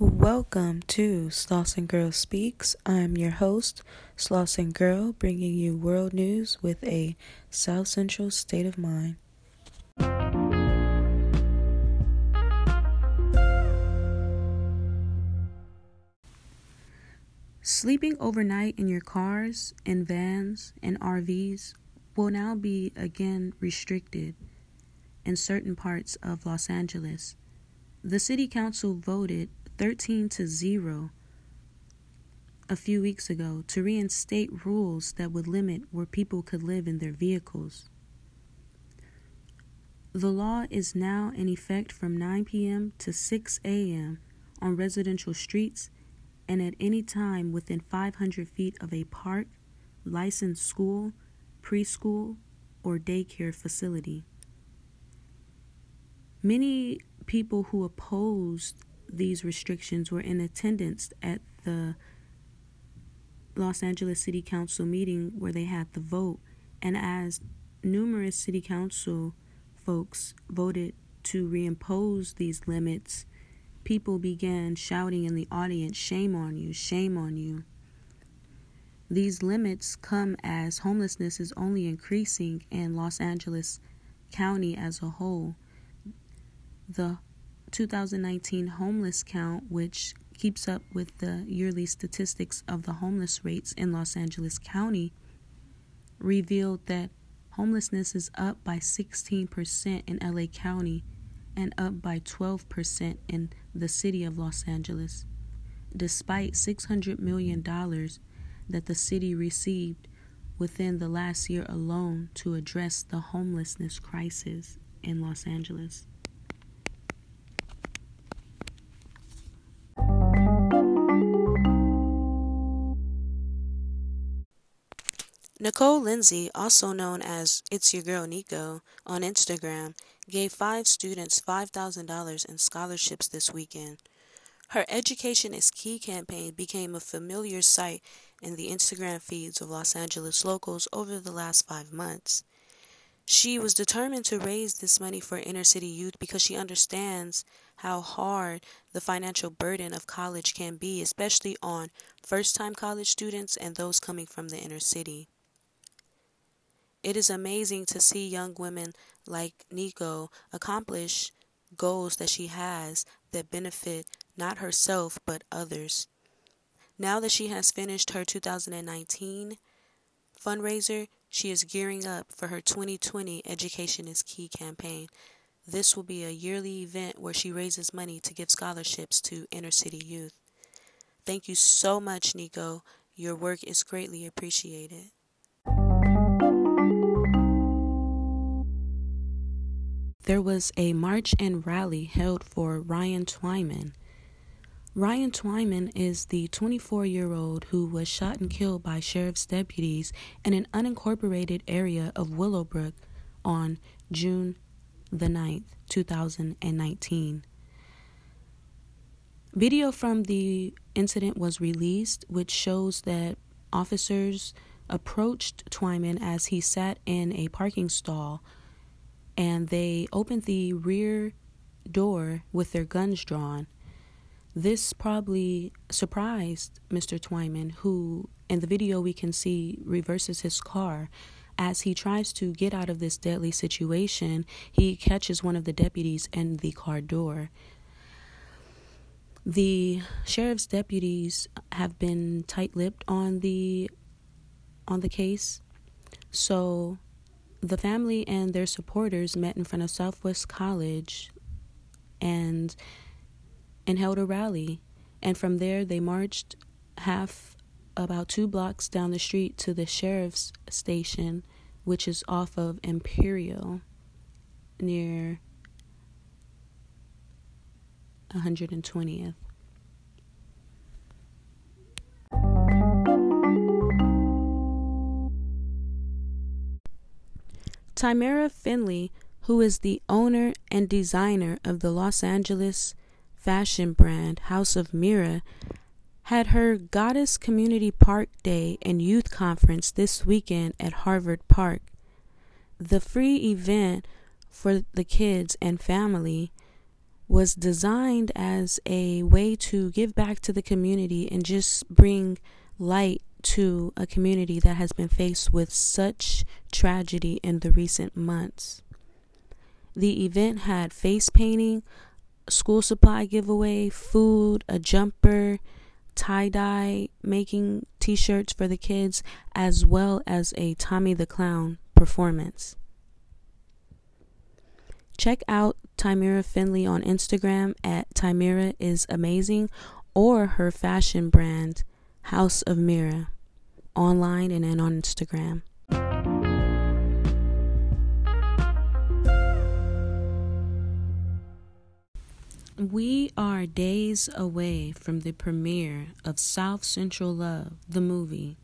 Welcome to Slauson Girl Speaks. I'm your host, Slauson Girl, bringing you world news with a South Central state of mind. Sleeping overnight in your cars and vans and RVs will now be again restricted in certain parts of Los Angeles. The city council voted 13 to 0 a few weeks ago to reinstate rules that would limit where people could live in their vehicles. The law is now in effect from 9 p.m. to 6 a.m. on residential streets and at any time within 500 feet of a park, licensed school, preschool, or daycare facility. Many people who opposed these restrictions were in attendance at the Los Angeles City Council meeting where they had the vote, and as numerous city council folks voted to reimpose these limits, people began shouting in the audience, Shame on you, shame on you. These limits come as homelessness is only increasing in Los Angeles County as a whole. The 2019 homeless count, which keeps up with the yearly statistics of the homeless rates in Los Angeles County, revealed that homelessness is up by 16% in LA County and up by 12% in the city of Los Angeles, despite $600 million that the city received within the last year alone to address the homelessness crisis in Los Angeles. Nicole Lindsay, also known as It's Your Girl Nico on Instagram, gave five students $5,000 in scholarships this weekend. Her Education is Key campaign became a familiar sight in the Instagram feeds of Los Angeles locals over the last five months. She was determined to raise this money for inner city youth because she understands how hard the financial burden of college can be, especially on first time college students and those coming from the inner city. It is amazing to see young women like Nico accomplish goals that she has that benefit not herself but others. Now that she has finished her 2019 fundraiser, she is gearing up for her 2020 Education is Key campaign. This will be a yearly event where she raises money to give scholarships to inner city youth. Thank you so much, Nico. Your work is greatly appreciated. There was a march and rally held for Ryan Twyman. Ryan Twyman is the 24 year old who was shot and killed by sheriff's deputies in an unincorporated area of Willowbrook on June the 9th, 2019. Video from the incident was released, which shows that officers approached Twyman as he sat in a parking stall and they opened the rear door with their guns drawn. This probably surprised Mr. Twyman, who in the video we can see reverses his car. As he tries to get out of this deadly situation, he catches one of the deputies in the car door. The sheriff's deputies have been tight-lipped on the on the case. So the family and their supporters met in front of Southwest College and and held a rally. And from there they marched half about 2 blocks down the street to the sheriff's station, which is off of Imperial near 120th. Tamara Finley, who is the owner and designer of the Los Angeles fashion brand House of Mira, had her Goddess Community Park Day and Youth Conference this weekend at Harvard Park. The free event for the kids and family was designed as a way to give back to the community and just bring light to a community that has been faced with such tragedy in the recent months. The event had face painting, school supply giveaway, food, a jumper, tie dye making t shirts for the kids, as well as a Tommy the Clown performance. Check out Timira Finley on Instagram at Timira is amazing or her fashion brand House of Mira online and then on Instagram. We are days away from the premiere of South Central Love, the movie,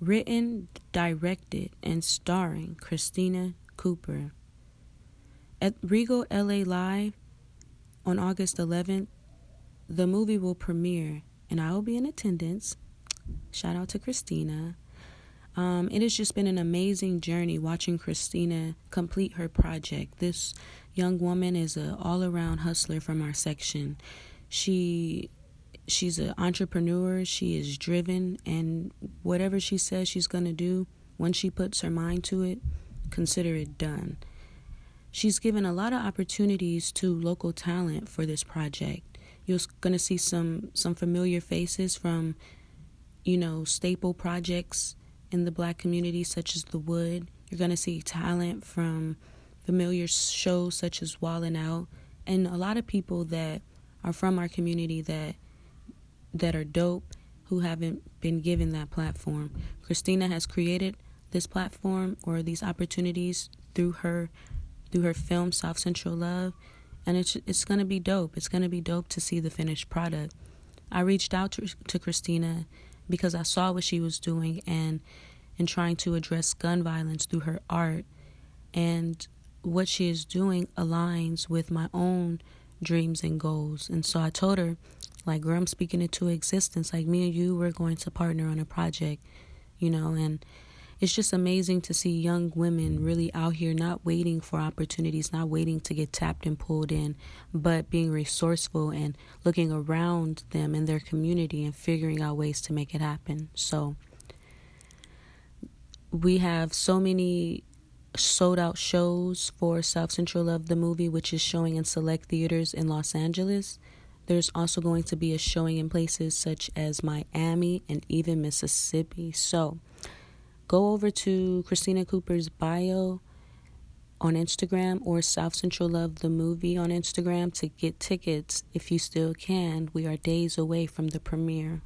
written, directed, and starring Christina Cooper. At Regal LA Live on August 11th, the movie will premiere, and I will be in attendance. Shout out to Christina. Um, it has just been an amazing journey watching Christina complete her project. This young woman is an all-around hustler from our section. She she's an entrepreneur. She is driven, and whatever she says she's gonna do, once she puts her mind to it, consider it done. She's given a lot of opportunities to local talent for this project. You're gonna see some some familiar faces from, you know, staple projects in the black community, such as The Wood. You're gonna see talent from familiar shows such as Wildin' Out, and a lot of people that are from our community that that are dope who haven't been given that platform. Christina has created this platform or these opportunities through her through her film South Central Love, and it's it's gonna be dope. It's gonna be dope to see the finished product. I reached out to, to Christina because I saw what she was doing and and trying to address gun violence through her art and what she is doing aligns with my own dreams and goals. And so I told her, like, girl, I'm speaking into existence. Like, me and you, we're going to partner on a project, you know, and it's just amazing to see young women really out here not waiting for opportunities, not waiting to get tapped and pulled in, but being resourceful and looking around them in their community and figuring out ways to make it happen. So we have so many sold out shows for South Central Love the movie, which is showing in select theaters in Los Angeles. There's also going to be a showing in places such as Miami and even Mississippi. So go over to Christina Cooper's bio on Instagram or South Central Love the movie on Instagram to get tickets if you still can. We are days away from the premiere.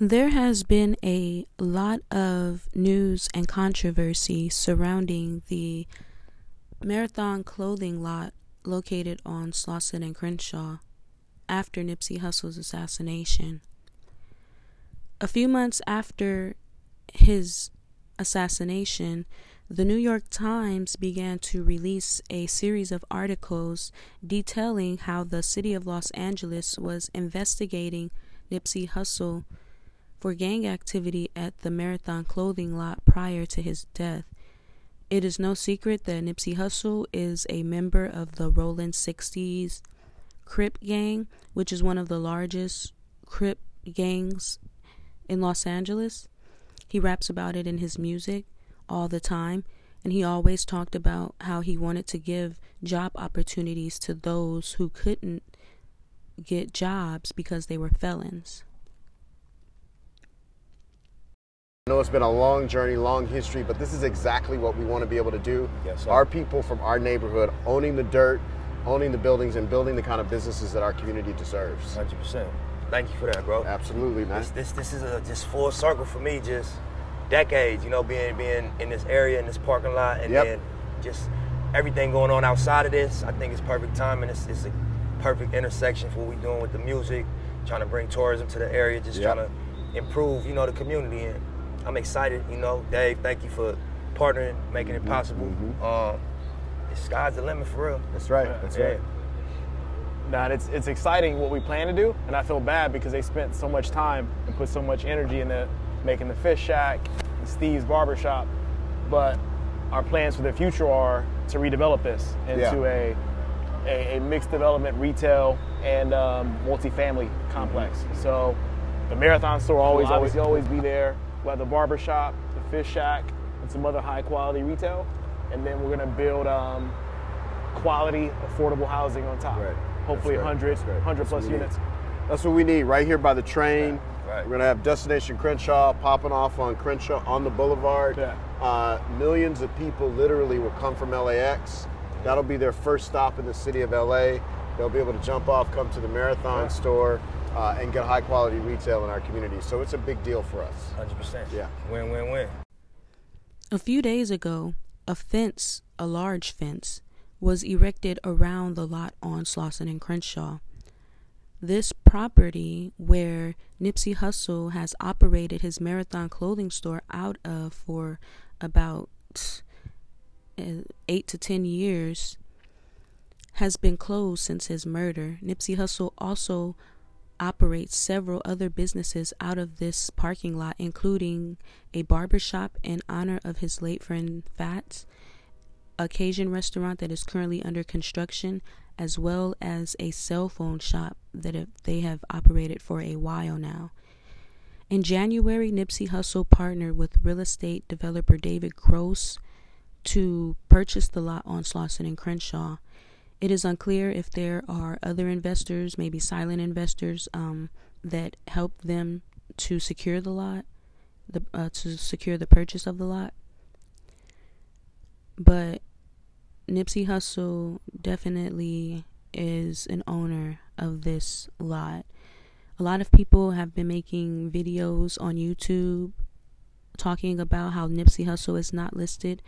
There has been a lot of news and controversy surrounding the marathon clothing lot located on Slauson and Crenshaw after Nipsey Hussle's assassination. A few months after his assassination, the New York Times began to release a series of articles detailing how the city of Los Angeles was investigating Nipsey Hussle for gang activity at the Marathon clothing lot prior to his death. It is no secret that Nipsey Hussle is a member of the Rolling 60s Crip gang, which is one of the largest Crip gangs in Los Angeles. He raps about it in his music all the time, and he always talked about how he wanted to give job opportunities to those who couldn't get jobs because they were felons. I know it's been a long journey, long history, but this is exactly what we want to be able to do. Yes. Our people from our neighborhood owning the dirt, owning the buildings, and building the kind of businesses that our community deserves. 100%. Thank you for that, bro. Absolutely, man. This this, this is a just full circle for me. Just decades, you know, being being in this area in this parking lot, and Yep. then just everything going on outside of this. I think it's perfect timing. It's, it's a perfect intersection for what we're doing with the music, trying to bring tourism to the area, just Yep. trying to improve, you know, the community. And I'm excited, you know, Dave. Thank you for partnering, making it possible. mhm. Um, the sky's the limit for real. That's right. That's Yeah. right. Now it's it's exciting what we plan to do, and I feel bad because they spent so much time and put so much energy into making the fish shack, and Steve's barbershop, but our plans for the future are to redevelop this into Yeah. a, a a mixed development retail and um, multifamily complex. So the marathon store will always always- always be there. The barbershop, the fish shack, and some other high quality retail, and then we're gonna build um, quality, affordable housing on top. Right. Hopefully great. 100, That's 100 plus we need. units. That's what we need right here by the train. Right. We're gonna have Destination Crenshaw popping off on Crenshaw on the boulevard. Yeah. Uh, millions of people literally will come from LAX. That'll be their first stop in the city of LA. They'll be able to jump off, come to the Marathon Yeah. store, uh, and get high quality retail in our community. So it's a big deal for us. 100%. Yeah. Win, win, win. A few days ago, a fence, a large fence, was erected around the lot on Slauson and Crenshaw. This property, where Nipsey Hussle has operated his Marathon clothing store out of for about uh, eight to ten years, has been closed since his murder. Nipsey Hussle also operates several other businesses out of this parking lot, including a barbershop in honor of his late friend Fats, a Cajun restaurant that is currently under construction, as well as a cell phone shop that they have operated for a while now. In January, Nipsey Hussle partnered with real estate developer David Gross to purchase the lot on Slauson and Crenshaw. It is unclear if there are other investors, maybe silent investors, um, that helped them to secure the lot, the uh, to secure the purchase of the lot. But Nipsey Hussle definitely is an owner of this lot. A lot of people have been making videos on YouTube talking about how Nipsey Hussle is not listed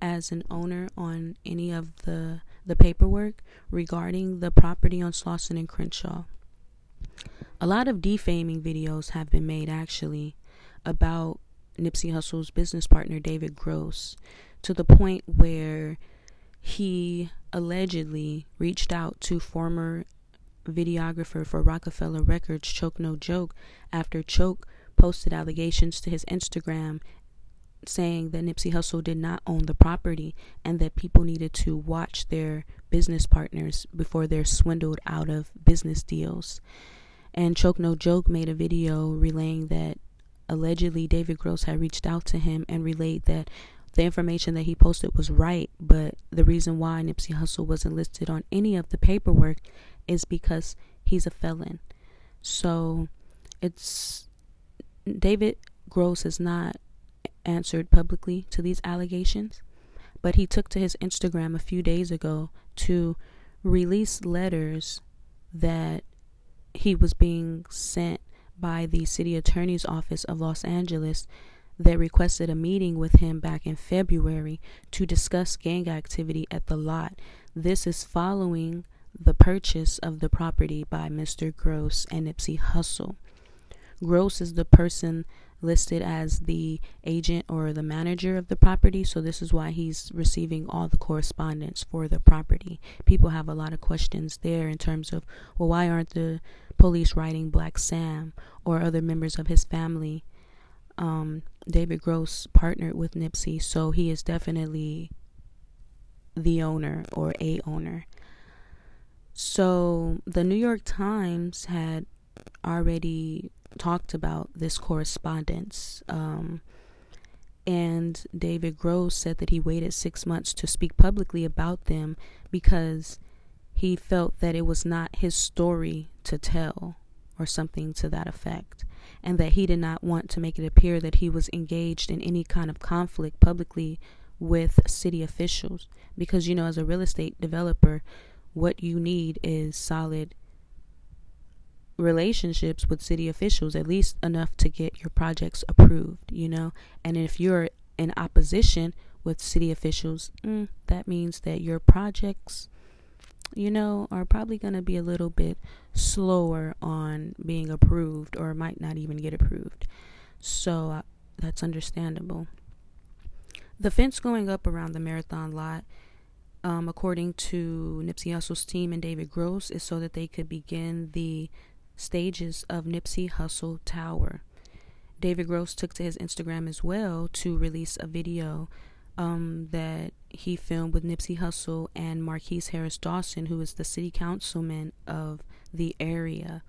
as an owner on any of the the paperwork regarding the property on Slauson and Crenshaw. A lot of defaming videos have been made actually about Nipsey Hussle's business partner David Gross to the point where he allegedly reached out to former videographer for Roc-A-Fella Records Choke No Joke after Choke posted allegations to his Instagram saying that Nipsey Hussle did not own the property and that people needed to watch their business partners before they're swindled out of business deals. And Choke No Joke made a video relaying that allegedly David Gross had reached out to him and relayed that the information that he posted was right, but the reason why Nipsey Hussle wasn't listed on any of the paperwork is because he's a felon. So it's David Gross is not answered publicly to these allegations, but he took to his Instagram a few days ago to release letters that he was being sent by the city attorney's office of Los Angeles that requested a meeting with him back in February to discuss gang activity at the lot. This is following the purchase of the property by Mr. Gross and Nipsey Hussle. Gross is the person listed as the agent or the manager of the property, so this is why he's receiving all the correspondence for the property. People have a lot of questions there in terms of, well, why aren't the police writing Black Sam or other members of his family? Um, David Gross partnered with Nipsey, so he is definitely the owner or a owner. So the New York Times had already talked about this correspondence. Um, and David Gross said that he waited six months to speak publicly about them because he felt that it was not his story to tell or something to that effect. And that he did not want to make it appear that he was engaged in any kind of conflict publicly with city officials. Because, you know, as a real estate developer, what you need is solid relationships with city officials, at least enough to get your projects approved, you know? And if you're in opposition with city officials, mm, that means that your projects, you know, are probably going to be a little bit slower on being approved or might not even get approved. So uh, that's understandable. The fence going up around the marathon lot um, according to Nipsey Hussle's team and David Gross, is so that they could begin the stages of Nipsey Hussle Tower. David Gross took to his Instagram as well to release a video um, that he filmed with Nipsey Hussle and Marqueece Harris Dawson, who is the city councilman of the area.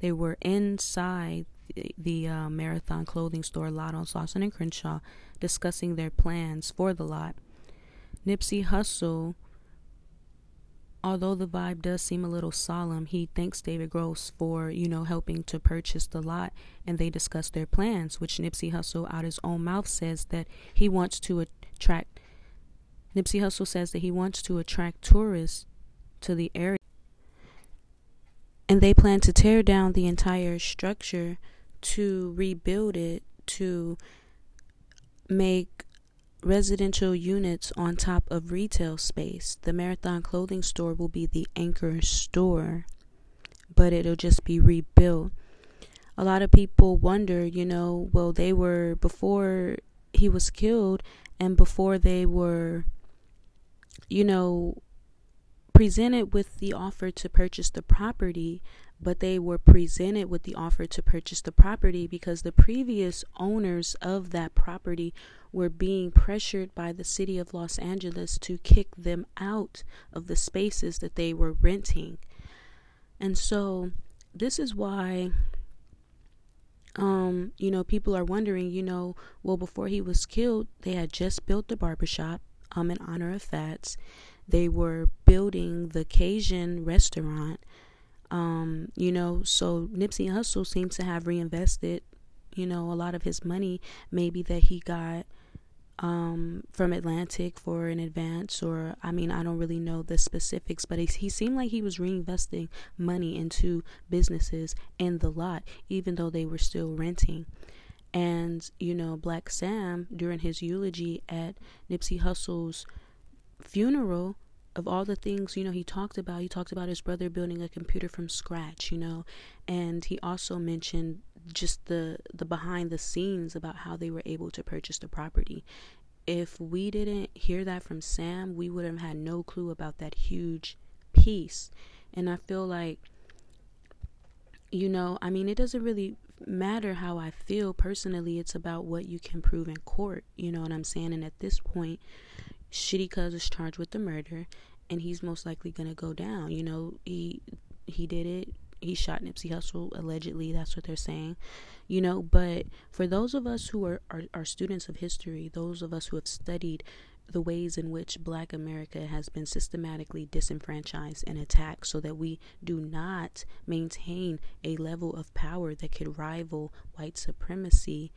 They were inside the, the uh, Marathon clothing store lot on Slauson and Crenshaw discussing their plans for the lot. Nipsey Hussle although the vibe does seem a little solemn, he thanks David Gross for, you know, helping to purchase the lot and they discuss their plans, which Nipsey Hussle out his own mouth says that he wants to attract Nipsey Hussle says that he wants to attract tourists to the area. And they plan to tear down the entire structure to rebuild it to make residential units on top of retail space. The Marathon clothing store will be the anchor store, but it'll just be rebuilt. A lot of people wonder, you know, well, they were before he was killed and before they were, you know, presented with the offer to purchase the property, but they were presented with the offer to purchase the property because the previous owners of that property were being pressured by the city of Los Angeles to kick them out of the spaces that they were renting. And so this is why um you know people are wondering, you know, well before he was killed, they had just built the barbershop um in honor of Fats. They were building the Cajun restaurant. Um, you know, so Nipsey Hussle seems to have reinvested, you know, a lot of his money maybe that he got um, from Atlantic for an advance, or I mean, I don't really know the specifics, but he, he seemed like he was reinvesting money into businesses in the lot, even though they were still renting. And, you know, Black Sam, during his eulogy at Nipsey Hussle's funeral, of all the things you know he talked about he talked about his brother building a computer from scratch you know and he also mentioned just the the behind the scenes about how they were able to purchase the property. If we didn't hear that from sam we would have had no clue about that huge piece. And i feel like you know i mean it doesn't really matter how i feel personally it's about what you can prove in court you know what i'm saying? And at this point Shitty Cuz is charged with the murder, and he's most likely gonna go down. You know, he he did it. He shot Nipsey Hussle allegedly. That's what they're saying. You know, but for those of us who are, are, are students of history, those of us who have studied the ways in which black America has been systematically disenfranchised and attacked so that we do not maintain a level of power that could rival white supremacy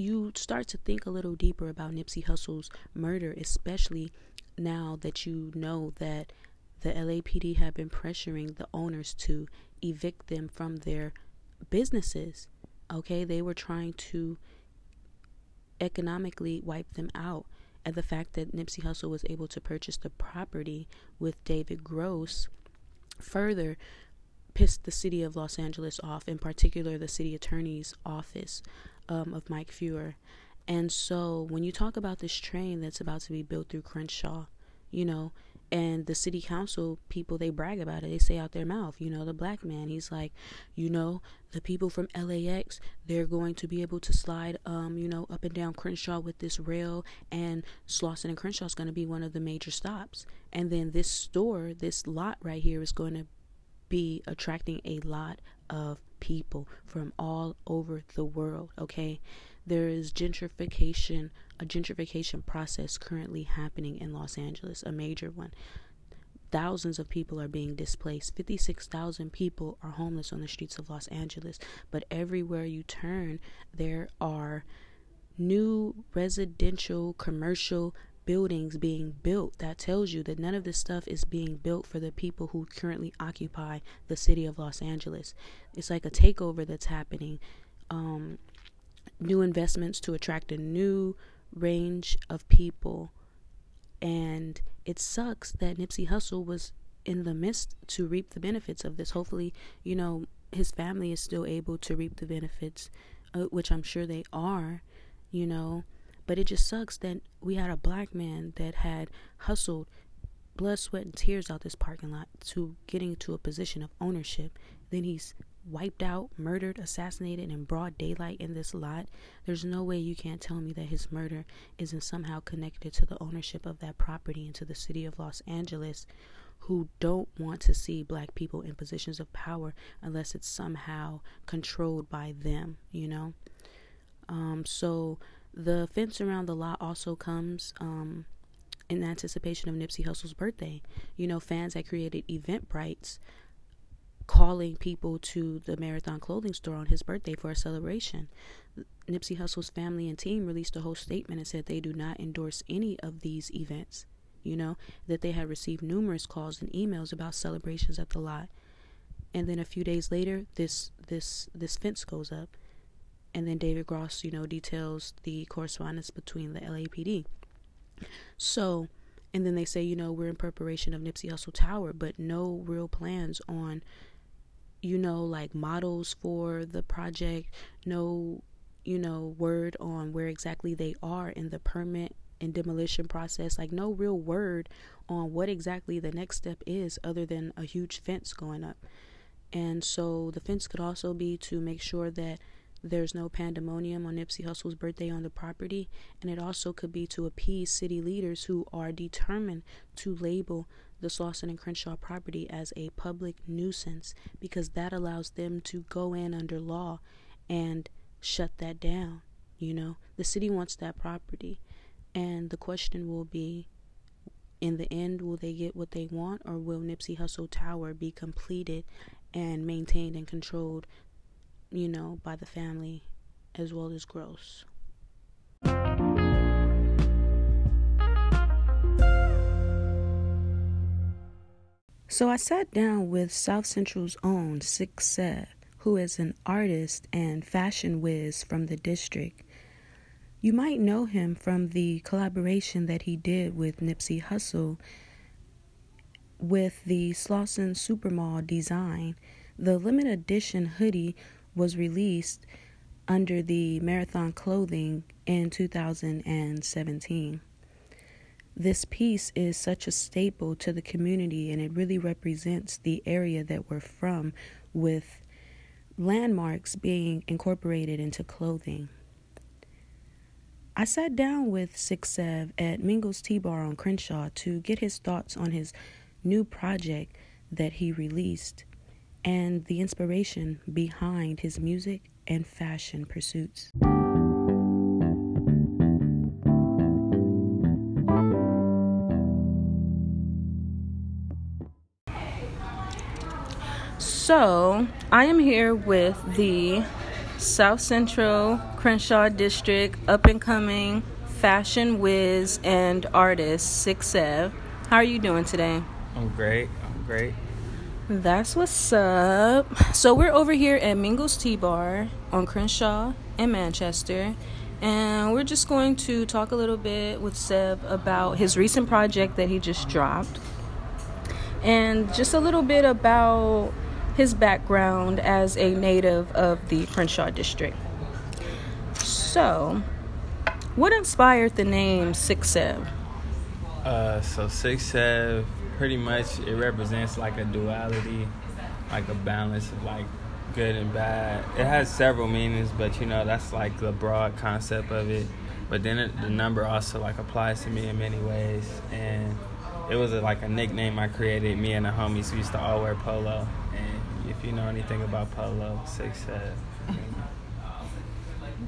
you start to think a little deeper about Nipsey Hussle's murder, especially now that you know that the LAPD have been pressuring the owners to evict them from their businesses. Okay, they were trying to economically wipe them out. And the fact that Nipsey Hussle was able to purchase the property with David Gross further pissed the city of Los Angeles off, in particular the city attorney's office um, of Mike Feuer. And so when you talk about this train that's about to be built through Crenshaw, you know, and the city council people they brag about it they say out their mouth you know the black man he's like you know the people from LAX they're going to be able to slide um you know up and down Crenshaw with this rail and Slauson and Crenshaw is going to be one of the major stops and then this store this lot right here is going to be attracting a lot of people from all over the world, okay? There is gentrification, a gentrification process currently happening in Los Angeles, a major one. Thousands of people are being displaced. 56,000 people are homeless on the streets of Los Angeles. But everywhere you turn, there are new residential, commercial buildings being built that tells you that none of this stuff is being built for the people who currently occupy the city of Los Angeles. It's like a takeover that's happening. Um, new investments to attract a new range of people. And it sucks that Nipsey Hussle was in the midst to reap the benefits of this. Hopefully, you know, his family is still able to reap the benefits, uh, which I'm sure they are, you know. But it just sucks that we had a black man that had hustled blood, sweat, and tears out this parking lot to getting to a position of ownership. Then he's wiped out, murdered, assassinated in broad daylight in this lot. There's no way you can't tell me that his murder isn't somehow connected to the ownership of that property and to the city of Los Angeles, who don't want to see black people in positions of power unless it's somehow controlled by them, you know? Um, so the fence around the lot also comes um, in anticipation of Nipsey Hussle's birthday. You know, fans had created Eventbrites calling people to the Marathon clothing store on his birthday for a celebration. Nipsey Hussle's family and team released a whole statement and said they do not endorse any of these events. You know, that they had received numerous calls and emails about celebrations at the lot. And then a few days later, this this this fence goes up. And then David Gross, you know, details the correspondence between the LAPD. So, and then they say, you know, we're in preparation of Nipsey Hussle Tower, but no real plans on you know, like models for the project, no, you know, word on where exactly they are in the permit and demolition process, like no real word on what exactly the next step is other than a huge fence going up. And so the fence could also be to make sure that there's no pandemonium on Nipsey Hussle's birthday on the property, and it also could be to appease city leaders who are determined to label the Slauson and Crenshaw property as a public nuisance because that allows them to go in under law and shut that down. You know, the city wants that property, and the question will be in the end, will they get what they want, or will Nipsey Hussle Tower be completed and maintained and controlled, you know, by the family as well as Gross? So I sat down with South Central's own Six Sev, who is an artist and fashion whiz from the district. You might know him from the collaboration that he did with Nipsey Hussle with the Slauson Supermall design. The limited edition hoodie was released under the Marathon Clothing in 2017. This piece is such a staple to the community and it really represents the area that we're from with landmarks being incorporated into clothing. I sat down with Six Sev at Mingo's Tea Bar on Crenshaw to get his thoughts on his new project that he released and the inspiration behind his music and fashion pursuits. So, I am here with the South Central Crenshaw District up and coming fashion whiz and artist, Six Sev. How are you doing today? I'm great. I'm great. That's what's up. So, we're over here at Mingo's Tea Bar on Crenshaw in Manchester. And we're just going to talk a little bit with Sev about his recent project that he just dropped. And just a little bit about his background as a native of the Crenshaw district. So, what inspired the name Six Sev? Uh, so Six Sev, pretty much it represents like a duality, like a balance of like good and bad. It has several meanings, but you know that's like the broad concept of it. But then it, the number also like applies to me in many ways, and it was a, like a nickname I created. Me and the homies we used to all wear polo, and if you know anything about polo, six seven.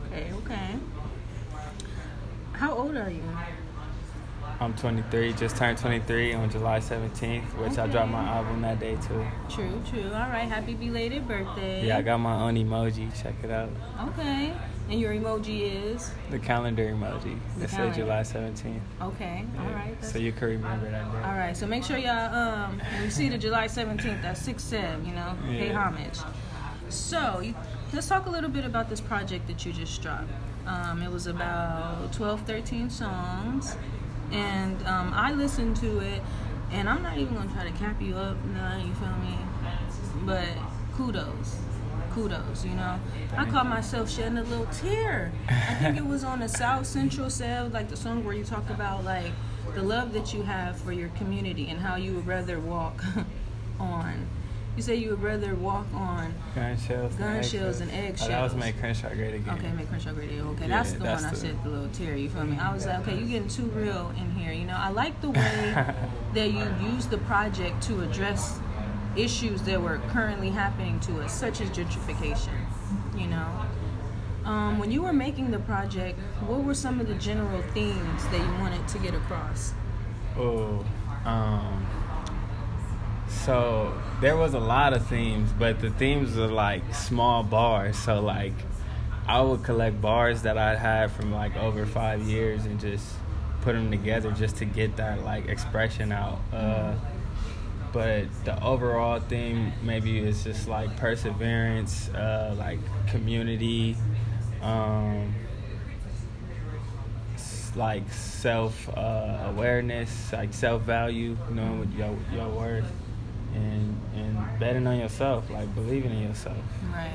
okay, okay. How old are you? I'm 23, just turned 23 on July 17th, which okay. I dropped my album that day too. True, true. All right, happy belated birthday. Yeah, I got my own emoji. Check it out. Okay. And your emoji is? The calendar emoji. The it says July 17th. Okay, yeah. all right. So you can remember that day. All right, so make sure y'all, um, you see the July 17th, that's 6 7, you know, yeah. pay homage. So, you, let's talk a little bit about this project that you just dropped. Um, it was about 12, 13 songs, and um, I listened to it, and I'm not even gonna try to cap you up, no, you feel me? But kudos kudos. You know, I caught myself shedding a little tear. I think it was on the South Central Cell, like the song where you talk about like the love that you have for your community and how you would rather walk on. You say you would rather walk on Gun shells. gun and shells and eggshells. Oh, that was make Crenshaw great again. Okay, make Crenshaw great again. Okay, Yeah, that's the that's one I said the little tear. You feel me? I was like, okay, you're getting too real in here. You know, I like the way that you use the project to address issues that were currently happening to us, such as gentrification. You know, um, when you were making the project, what were some of the general themes that you wanted to get across? Oh, um, so there was a lot of themes, but the themes were like small bars. So like, I would collect bars that I'd had from like over five years and just put them together just to get that like expression out. Uh, but the overall theme maybe is just like perseverance, uh, like community. Um, like self uh, awareness, like self value, knowing what your your worth, and and betting on yourself, like believing in yourself, Right.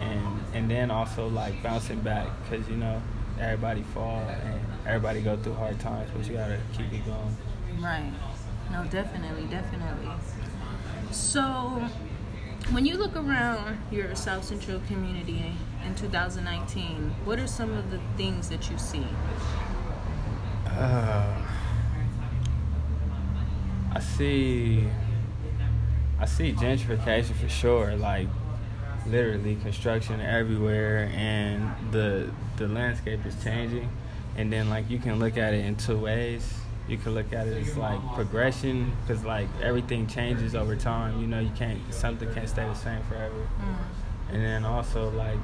and and then also like bouncing back, cause you know everybody fall and everybody go through hard times, but you gotta keep it going. Right. No, definitely, definitely. So, when you look around your South Central community in 2019, what are some of the things that you see? Uh, I see. I see gentrification for sure. Like literally construction everywhere, and the the landscape is changing. And then like you can look at it in two ways. You can look at it as like progression, because like everything changes over time. You know, you can't something can't stay the same forever. Mm. And then also like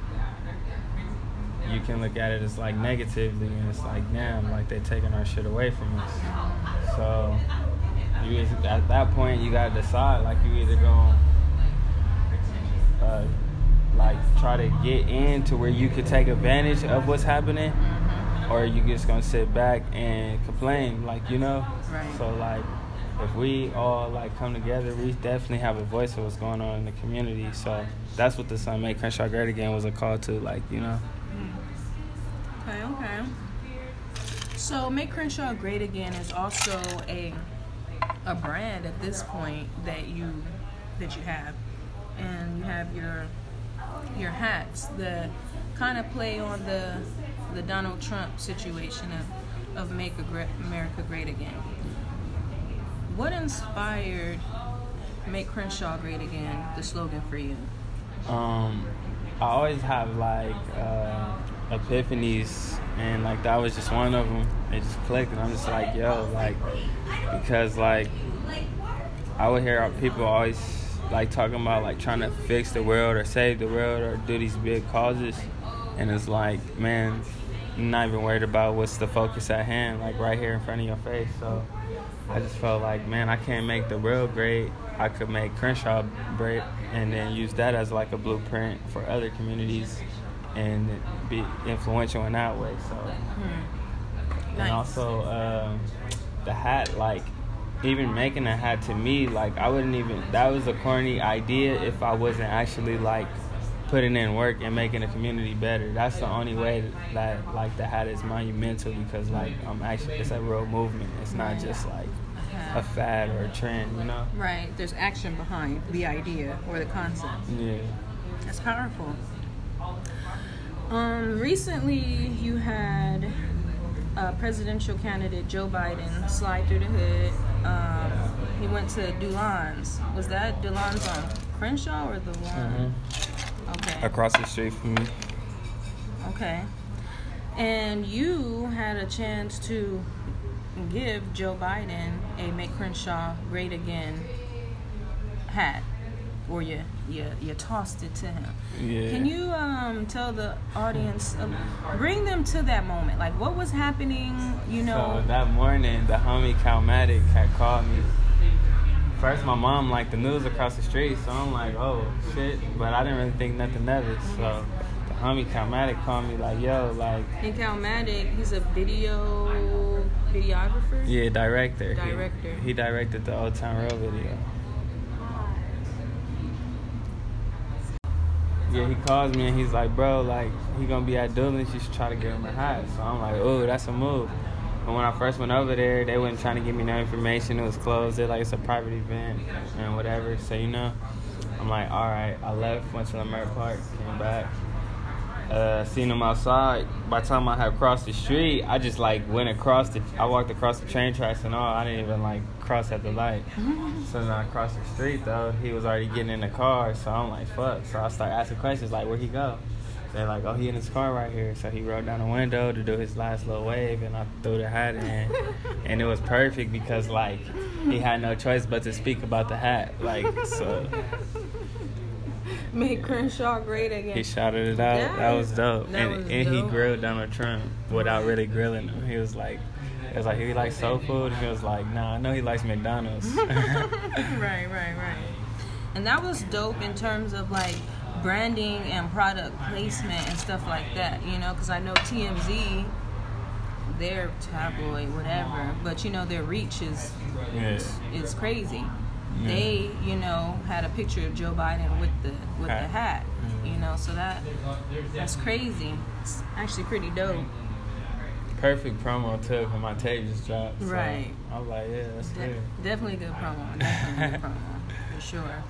you can look at it as like negatively and it's like damn like they're taking our shit away from us so you is- at that point you gotta decide like you either gonna uh, like try to get in to where you could take advantage of what's happening or you just gonna sit back and complain like you know? Right. so like if we all like come together we definitely have a voice of what's going on in the community. So that's what the Sun Make Crenshaw Great Again was a call to like you know? Okay, okay. So, Make Crenshaw Great Again is also a a brand at this point that you that you have, and you have your your hats that kind of play on the the Donald Trump situation of of Make America Great Again. What inspired Make Crenshaw Great Again? The slogan for you. um, I always have like uh, epiphanies, and like that was just one of them. It just clicked, and I'm just like, yo, like, because like I would hear people always like talking about like trying to fix the world or save the world or do these big causes, and it's like, man, I'm not even worried about what's the focus at hand, like right here in front of your face. So I just felt like, man, I can't make the world great. I could make Crenshaw great, and then use that as like a blueprint for other communities, and be influential in that way. So, and Nice. also um, the hat, like even making a hat to me, like I wouldn't even. That was a corny idea if I wasn't actually like putting in work and making the community better. That's the only way that like the hat is monumental because like I'm actually it's a real movement. It's not just like a fad or a trend, you know? Right. There's action behind the idea or the concept. Yeah. That's powerful. Um, recently, you had uh, presidential candidate Joe Biden slide through the hood. Um, he went to Dulans. Was that Dulans on Crenshaw or the one? Okay. Across the street from me. Okay. And you had a chance to give Joe Biden a Make Crenshaw Great Again hat, or you you you tossed it to him. Yeah. Can you um, tell the audience, um, bring them to that moment? Like, what was happening? You know. So that morning, the homie Calmatic had called me. First, my mom liked the news across the street, so I'm like, oh shit. But I didn't really think nothing of it. So the homie Calmatic called me like, yo, like, and Calmatic, he's a video videographer. yeah, director. He- Director. He, directed the Old Town Road video. Yeah, he calls me and he's like, bro, like he gonna be at Dulan's. You should try to get him a hat. So I'm like, oh, that's a move. And when I first went over there, they wasn't trying to give me no information. It was closed. They're like, it's a private event and whatever. So you know, I'm like, all right. I left, went to Leimert Park, came back. Uh, seen them outside. By the time I had crossed the street, I just like went across the. I walked across the train tracks and all. I didn't even like cross at the light. so then I crossed the street though. He was already getting in the car, so I'm like, fuck. So I start asking questions like, where'd he go? They're like, oh, he in his car right here. So he rolled down the window to do his last little wave, and I threw the hat in, and it was perfect because like he had no choice but to speak about the hat. Like so, Make Crenshaw great again. he shouted it out. That was dope. That and was and he grilled Donald Trump without really grilling him. He was like. It was like he likes soul food. He was like, "Nah, I know he likes McDonald's." right, right, right. And that was dope in terms of like branding and product placement and stuff like that, you know, because I know TMZ, they're tabloid, whatever, but you know, their reach is yeah. is crazy. Yeah. They, you know, had a picture of Joe Biden with the with the Hat. hat, you know, so that that's crazy. It's actually pretty dope. perfect promo too, cause my tape just dropped. So Right. I was like, yeah, that's De- good. definitely good promo. Definitely good promo for sure.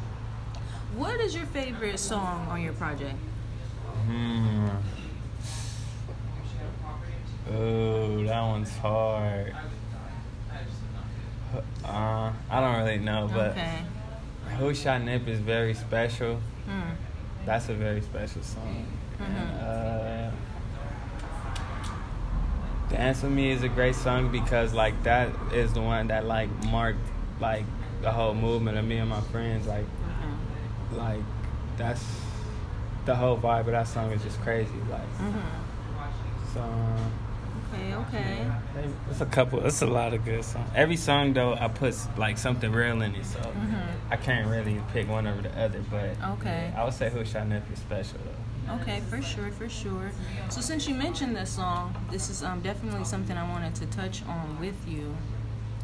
What is your favorite song on your project? Hmm. Oh, that one's hard. Uh, I don't really know, but okay. Who Shot Nip is very special. Hmm. That's a very special song. And, uh, Dance with Me is a great song because like that is the one that like marked like the whole movement of me and my friends. Like Okay. like that's the whole vibe of that song is just crazy. Like Mm-hmm. so. Okay. Okay. It's a couple. It's a lot of good songs. Every song though, I put like something real in it, so I can't really pick one over the other. But Okay. I would say Who Shot is special though. Okay, for sure, for sure. So since you mentioned this song, this is um, definitely something I wanted to touch on with you.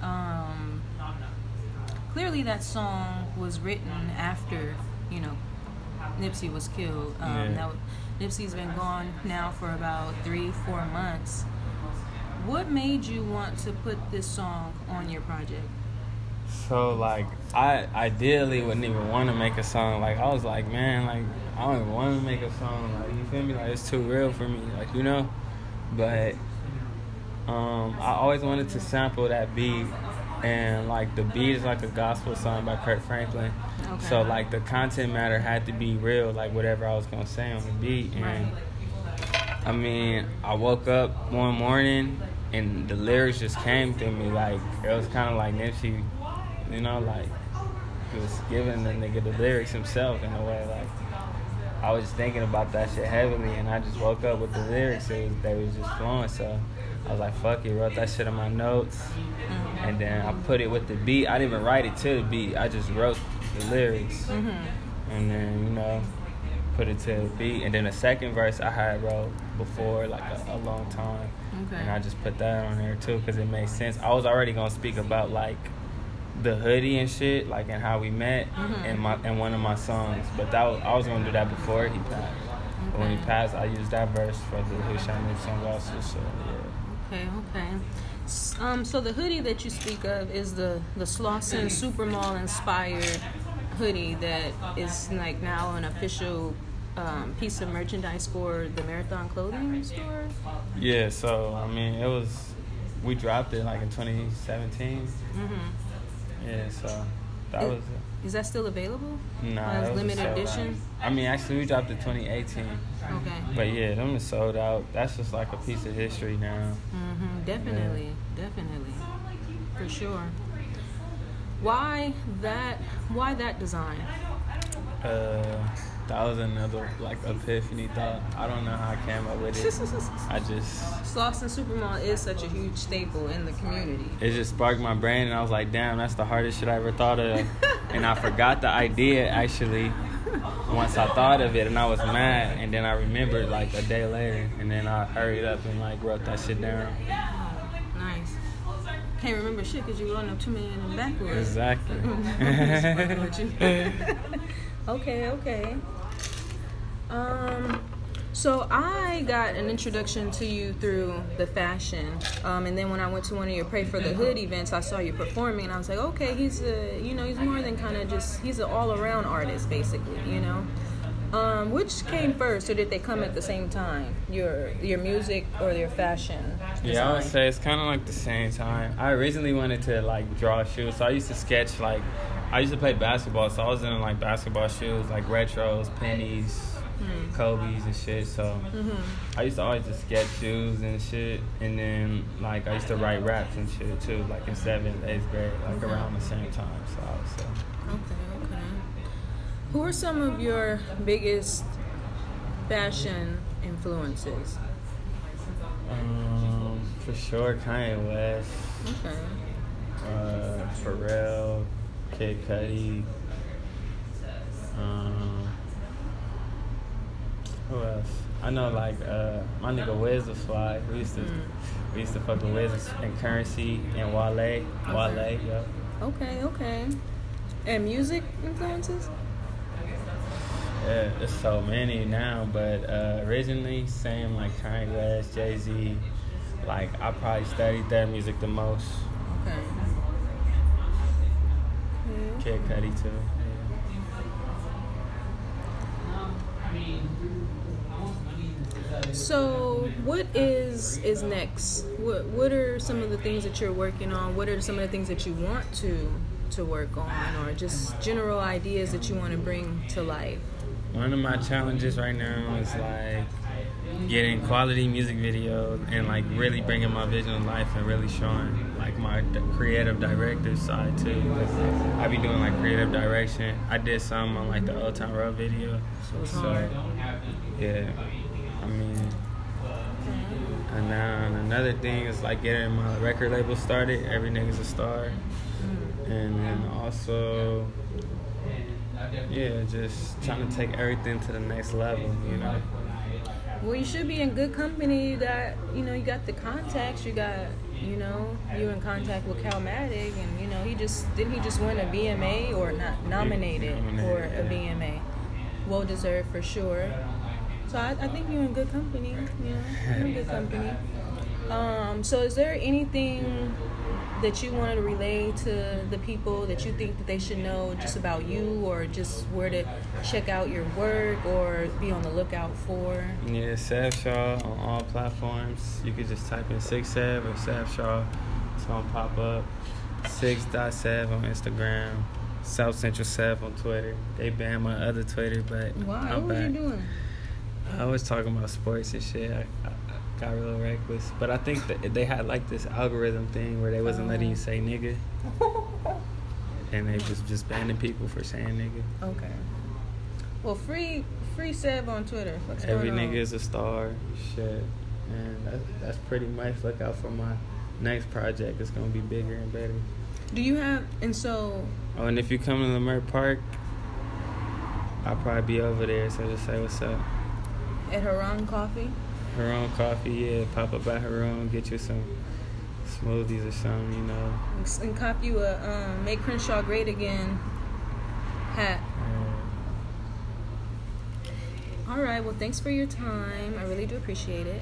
Um, clearly, that song was written after you know Nipsey was killed. Um, Yeah. that Nipsey's been gone now for about three, four months. What made you want to put this song on your project? So like, I ideally wouldn't even want to make a song. Like I was like, man, like I don't even want to make a song. Like you feel me? Like it's too real for me. Like you know, but um, I always wanted to sample that beat. And like the beat is like a gospel song by Kirk Franklin, Okay. so like the content matter had to be real, like whatever I was gonna say on the beat. And Right. I mean, I woke up one morning and the lyrics just came to me. Like it was kind of like Nipsey, you know, like he was giving the nigga the lyrics himself in a way. Like I was just thinking about that shit heavily, and I just woke up with the lyrics. It was, they was just flowing, so I was like, "Fuck it," wrote that shit in my notes, and then I put it with the beat. I didn't even write it to the beat. I just wrote the lyrics, Mm-hmm. and then you know put it to the beat. And then the second verse I had wrote before like a, a long time, Okay. and I just put that on there too because it made sense. I was already gonna speak about like the hoodie and shit, like and how we met in my in one of my songs. But that was, I was gonna do that before he passed. But when he passed, I used that verse for the Who Shot Nip song also. So yeah. Okay, okay. Um, so the hoodie that you speak of is the the Slauson Supermall inspired hoodie that is like now an official um, piece of merchandise for the Marathon Clothing store. Yeah, so I mean, it was we dropped it like in 2017. Mm-hmm. Yeah, so that Is- was Is that still available? nah, As that was limited edition? out. I mean, actually, we dropped it 2018, Okay. but yeah, them is sold out. That's just like a piece of history now. Mm-hmm. Definitely, definitely, for sure. Why that? Why that design? Uh, that was another like epiphany thought. I don't know how I came up with it. I just Slauson Supermall is such a huge staple in the community. it just sparked my brain, and I was like, damn, that's the hardest shit I ever thought of. and I forgot the idea actually once I thought of it, and I was mad, and then I remembered like a day later, and then I hurried up and like wrote that shit down. Nice. Can't remember shit because you running up two million in the backwards. Exactly. okay, okay. Um, so I got an introduction to you through the fashion, um, and then when I went to one of your Pray for the Hood events, I saw you performing, and I was like, okay, he's a, you know, he's more than kind of just, he's an all-around artist, basically, you know. Um, which came first, or did they come at the same time? Your your music or your fashion? Yeah, I would say it's kind of like the same time. I originally wanted to like draw shoes, so I used to sketch like I used to play basketball, so I was in like basketball shoes, like retros, pennies, Hmm. Kobe's and shit. So Mm-hmm. I used to always just sketch shoes and shit, and then like I used to write raps and shit too, like in seventh, eighth grade, like Okay. around the same time. So I would say. Okay, okay. Who are some of your biggest fashion influences? Um, for sure, Kanye West, Okay. uh, Pharrell, Kid Cudi. Um, who else? I know like uh, my nigga Wiz was fly. We used to we used to fuck with Wiz and Currency and Wale. Wale, yep. Okay, okay. And music influences? Yeah, there's so many now, but uh, originally same like Kanye West, Jay Z. Like I probably studied their music the most. Okay. Yeah. Kid Cudi too. So, what is is next? What What are some of the things that you're working on? What are some of the things that you want to to work on, or just general ideas that you want to bring to life? One of my challenges right now is like getting quality music videos and like really bringing my vision to life and really showing like my d- creative director side too. I be doing like creative direction. I did some on like the Old Town Road video. So yeah, I mean, and now another thing is like getting my record label started. Every nigga's a star, mm. and then also yeah, just trying to take everything to the next level, you know. Well, you should be in good company. You got, you know, you got the contacts. You got, you know, you in contact with Calmatic, and you know, he just didn't he just win a VMA or not nominated for a VMA. Well deserved for sure. So I, I think you're in good company. You know, you're in good company. Um, so is there anything that you wanted to relay to the people that you think that they should know just about you or just where to check out your work or be on the lookout for? Yeah, Sev Shaw on all platforms. You could just type in Six Sev or Sev Shaw. It's gonna pop up. Six dot Sev on Instagram. South Central Sev on Twitter. They banned my other Twitter, but Why? I'm what back. you doing? I was talking about sports and shit. I, I, Got real reckless, but I think that they had like this algorithm thing where they wasn't letting you oh. say nigga, and they was just banning people for saying nigga. Okay. Well, free free Sev on Twitter. What's Every nigga is a star. Shit. And that's, that's pretty much. Look out for my next project. It's going to be bigger and better. Do you have and so Oh, and if you come to the Leimert Park, I'll probably be over there. So just say what's up. at Harun Coffee? Harun coffee, yeah. Pop up at Harun. Get you some smoothies or something, you know. and cop you a um, "Make Crenshaw Great Again" hat. All right. Well, thanks for your time. I really do appreciate it.